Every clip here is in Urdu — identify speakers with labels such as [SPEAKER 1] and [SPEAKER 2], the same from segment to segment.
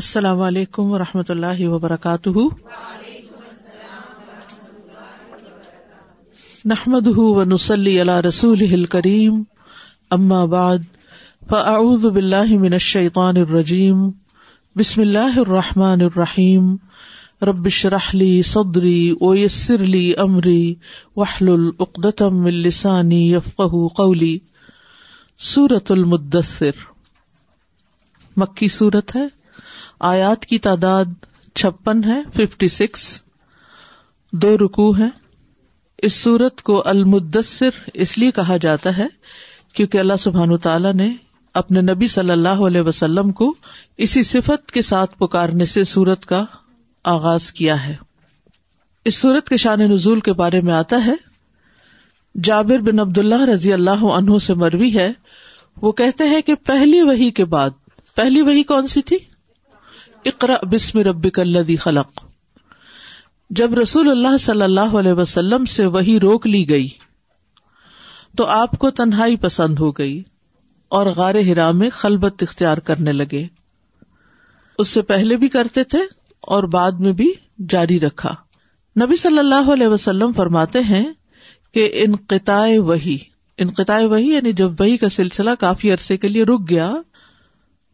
[SPEAKER 1] السلام علیکم و رحمۃ اللہ وبرکاتہ۔ نحمد و نسلی اللہ رسول کریم اما بعد، فاعوذ باللہ من الشیطان الرجیم، بسم اللہ الرحمٰن الرحیم ربش رحلی صدری ویسر لی امری وحل العقدم السانی یفق قولی۔ سورت المدثر۔ مکی صورت ہے۔ آیات کی تعداد چھپن ہے ففٹی سکس دو رکو ہے اس سورت کو المدثر اس لیے کہا جاتا ہے کیونکہ اللہ سبحان تعالیٰ نے اپنے نبی صلی اللہ علیہ وسلم کو اسی صفت کے ساتھ پکارنے سے سورت کا آغاز کیا ہے۔ اس سورت کے شان نزول کے بارے میں آتا ہے، جابر بن عبد اللہ رضی اللہ عنہ سے مروی ہے۔ وہ کہتے ہیں کہ پہلی وہی کے بعد، پہلی وہی کون سی تھی؟ اقرا بسم ربک الذی خلق۔ جب رسول اللہ صلی اللہ علیہ وسلم سے وہی روک لی گئی، تو آپ کو تنہائی پسند ہو گئی اور غار ہرا میں خلبت اختیار کرنے لگے۔ اس سے پہلے بھی کرتے تھے اور بعد میں بھی جاری رکھا۔ نبی صلی اللہ علیہ وسلم فرماتے ہیں کہ انقطاع وہی انقطاع وہی یعنی جب وہی کا سلسلہ کافی عرصے کے لیے رک گیا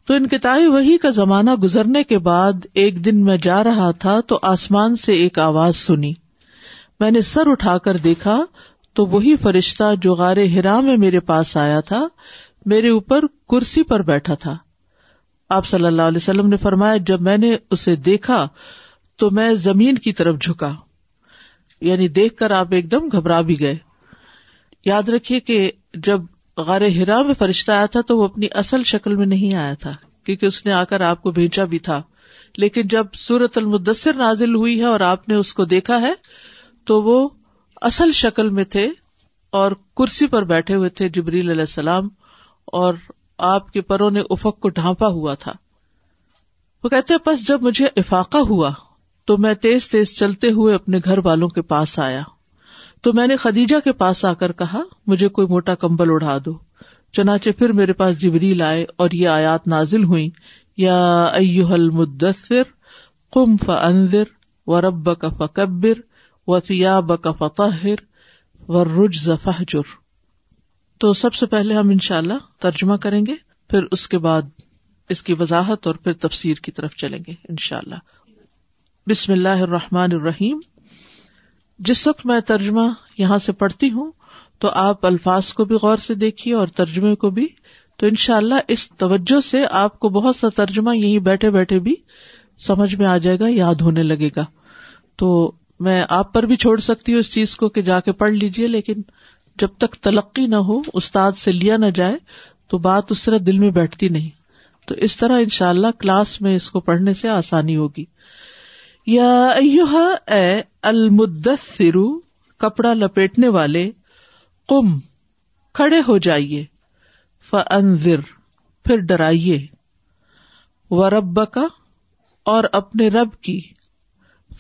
[SPEAKER 1] تو ان وہی کا زمانہ گزرنے کے بعد ایک دن میں جا رہا تھا تو آسمان سے ایک آواز سنی۔ میں نے سر اٹھا کر دیکھا تو وہی فرشتہ جو غار ہرا میں میرے پاس آیا تھا، میرے اوپر کرسی پر بیٹھا تھا۔ آپ صلی اللہ علیہ وسلم نے فرمایا، جب میں نے اسے دیکھا تو میں زمین کی طرف جھکا۔ یعنی دیکھ کر آپ ایک دم گھبرا بھی گئے۔ یاد رکھیے کہ جب غار ہرا میں فرشتہ آیا تھا تو وہ اپنی اصل شکل میں نہیں آیا تھا، کیونکہ اس نے آ کر آپ کو بھیجا بھی تھا۔ لیکن جب سورت المدثر نازل ہوئی ہے اور آپ نے اس کو دیکھا ہے، تو وہ اصل شکل میں تھے اور کرسی پر بیٹھے ہوئے تھے جبریل علیہ السلام اور آپ کے پروں نے افق کو ڈھانپا ہوا تھا۔ وہ کہتے بس جب مجھے افاقہ ہوا تو میں تیز تیز چلتے ہوئے اپنے گھر والوں کے پاس آیا۔ تو میں نے خدیجہ کے پاس آ کر کہا، مجھے کوئی موٹا کمبل اڑا دو۔ چنانچہ پھر میرے پاس جبری لائے اور یہ آیات نازل ہوئی یا المدثر کم فنزر و رب کا فکبر و سیاب کا فہجر تو سب سے پہلے ہم ان شاء اللہ ترجمہ کریں گے، پھر اس کے بعد اس کی وضاحت اور پھر تفسیر کی طرف چلیں گے ان شاء اللہ بسم اللہ الرحمن الرحیم۔ جس وقت میں ترجمہ یہاں سے پڑھتی ہوں تو آپ الفاظ کو بھی غور سے دیکھیے اور ترجمے کو بھی۔ تو ان شاء اللہ اس توجہ سے آپ کو بہت سا ترجمہ یہیں بیٹھے بیٹھے بھی سمجھ میں آ جائے گا، یاد ہونے لگے گا۔ تو میں آپ پر بھی چھوڑ سکتی ہوں اس چیز کو کہ جا کے پڑھ لیجیے لیکن جب تک تلقی نہ ہو، استاد سے لیا نہ جائے، تو بات اس طرح دل میں بیٹھتی نہیں۔ تو اس طرح ان شاء اللہ کلاس میں اس کو پڑھنے سے آسانی ہوگی۔ یا اے المدثرو، کپڑا لپیٹنے والے کم کھڑے ہو جائیے فنزر پھر ڈرائیے و رب کا اور اپنے رب کی،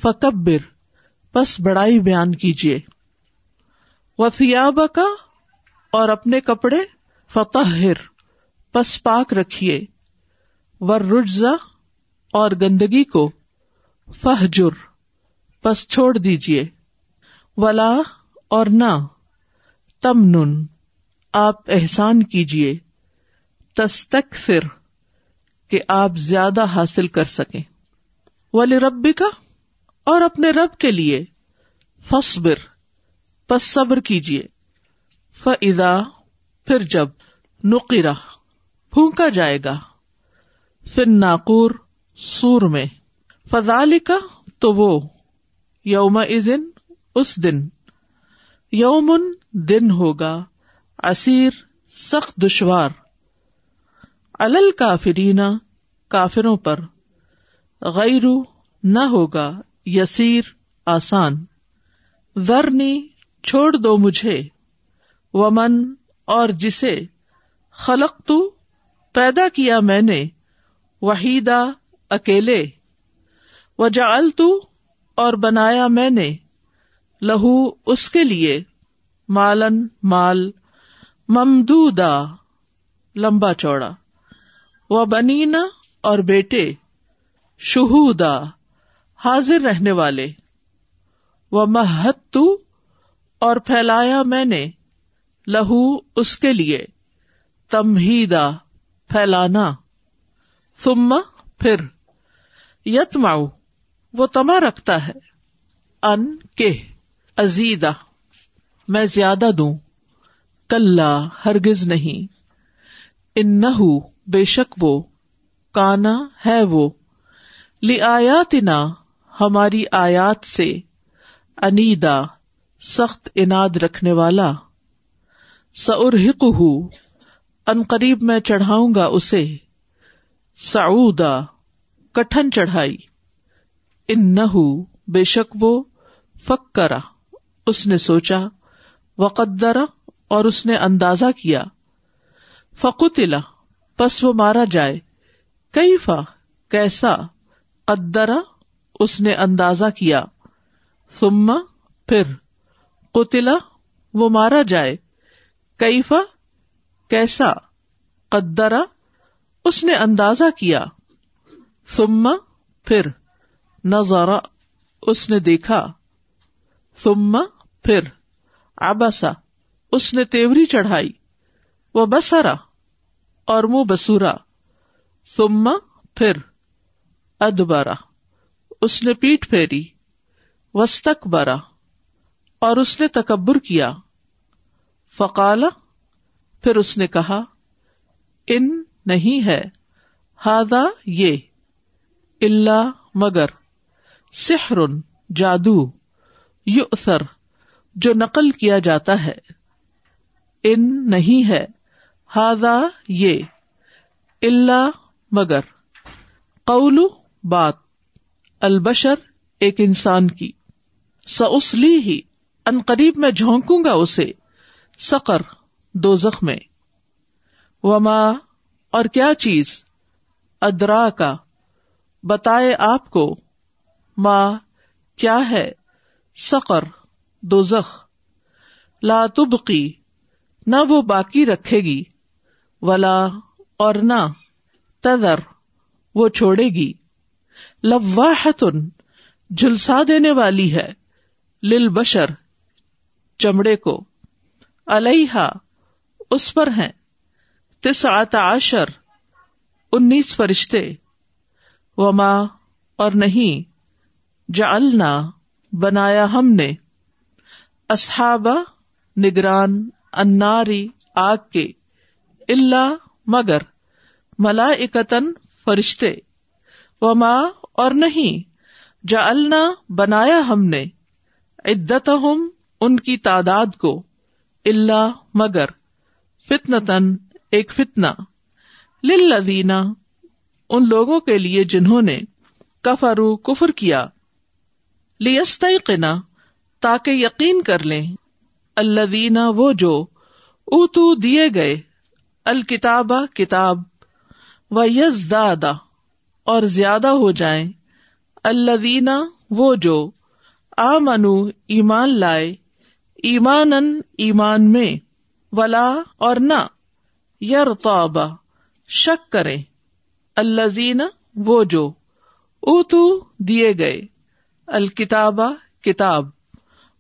[SPEAKER 1] فکبر بس بڑائی بیان کیجیے و فیاب کا اور اپنے کپڑے فتح پس پاک رکھیے ور اور گندگی کو فہجر، پس چھوڑ دیجیے ولا اور نہ تم آپ احسان کیجیے تستک فر کہ آپ زیادہ حاصل کر سکیں۔ ولی ربی کا اور اپنے رب کے لیے۔ فصبر پس صبر کیجیے فضا پھر جب نقیرہ پھونکا جائے گا۔ پھر ناقور سور میں۔ فضال کا تو وہ یوم ازن اس دن، یومن دن ہوگا، اسیر، سخت دشوار۔ الل کافرینا کافروں پر غیر نہ ہوگا یسیر آسان۔ ذرنی چھوڑ دو مجھے، ومن اور جسے خلق تو پیدا کیا میں نے، وحیدہ اکیلے۔ وجال تو اور بنایا میں نے لہو اس کے لیے مالن مال ممدودا لمبا چوڑا و بنینا اور بیٹے شہودا حاضر رہنے والے وہ محت اور پھیلایا میں نے لہو اس کے لیے تمہیدا پھیلانا ثم پھر یتماؤ وہ تما رکھتا ہے۔ ان کے ازیدا میں زیادہ دوں۔ کل ہرگز نہیں۔ ان بے شک وہ۔ کانا، ہے وہ۔ لیات ہماری آیات سے۔ انیدا سخت اناد رکھنے والا۔ سرحق ان قریب میں چڑھاؤں گا اسے۔ سعودا کٹھن چڑھائی۔ ان نہ بے شک وہ فکرا اس نے سوچا وقدرا اور اس نے اندازہ کیا۔ فقتلا پس وہ مارا جائے۔ کئی فا کیسا؟ قدرا اس نے اندازہ کیا۔ سما پھر قتلا وہ مارا جائے۔ کئی فا کیسا؟ قدرا اس نے اندازہ کیا۔ سما پھر نظارا اس نے دیکھا۔ سما پھر آباسا اس نے تیوری چڑھائی۔ وہ بسرا اور منہ بسورا سما پھر ادبارا اس نے پیٹ پھیری۔ وسطک برا اور اس نے تکبر کیا۔ فقالا پھر اس نے کہا، ان نہیں ہے ہادا یہ اللہ مگر۔ سحر جادو یو اثر جو نقل کیا جاتا ہے۔ ان نہیں ہے۔ ہادا یہ۔ اللہ مگر۔ قول بات۔ البشر ایک انسان کی۔ سسلی ہی ان قریب میں جھونکوں گا اسے۔ سقر۔ دو زخم وما۔ اور کیا چیز؟ ادرا کا بتائے آپ کو۔ ماں، کیا ہے؟ سقر دو زخ لاتبقی نہ وہ باقی رکھے گی۔ ولا، اور نہ تدر وہ چھوڑے گی۔ لواحتن جلسا دینے والی ہے۔ لل بشر چمڑے کو۔ الحا اس پر ہیں۔ تسعت عشر، انیس فرشتے۔ وما، اور نہیں۔ جعلنا، بنایا ہم نے۔ اصحابہ، نگران اناری آگ کے۔ اللہ مگر ملا اکتن فرشتے۔ وما، اور نہیں۔ جعلنا، بنایا ہم نے۔ عدت ان کی تعداد کو۔ اللہ مگر فتنتن ایک فتنا لدینہ ان لوگوں کے لیے جنہوں نے کفرو کفر کیا۔ لیست تاکہ یقین کر لیں اللہ وہ جو اتو دیے گئے الکتاب کتاب و یز دادا اور زیادہ ہو جائیں اللہ وہ جو آ منو ایمان لائے ایمان ایمان میں، ولا اور نہ یار شک کرے الزین وہ جو اتو دیے گئے۔ الکتابہ کتاب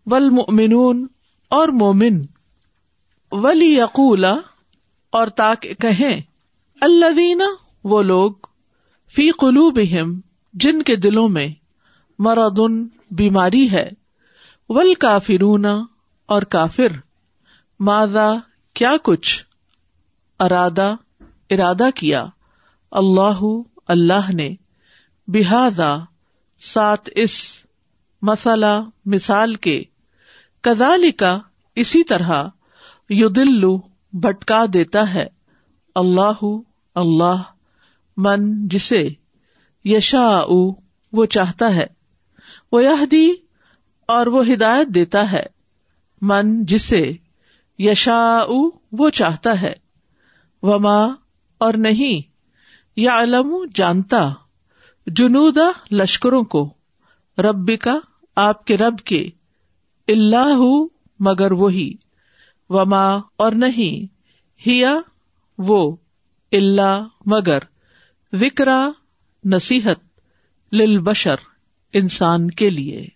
[SPEAKER 1] ولمنون اور مومن۔ ولی یقولا اور تاک کہیں الدین وہ لوگ، فی قلوبہم، جن کے دلوں میں مرادن بیماری ہے۔ ول کافرون اور کافر ماضا کیا کچھ ارادہ ارادہ کیا۔ اللہ اللہ نے بحاذا سات اس مسئلہ مثال کے۔ کزال کا اسی طرح یو دلو بھٹکا دیتا ہے۔ اللہ اللہ، من جسے یشا وہ چاہتا ہے۔ وہ یہ اور وہ ہدایت دیتا ہے۔ من جسے یشا وہ چاہتا ہے۔ وما اور نہیں یا علم جانتا۔ جنودا لشکروں کو رب کا آپ کے رب کے اللہ مگر وہی وما اور نہیں، ہیا وہ اللہ مگر وکرا نصیحت للبشر انسان کے لیے۔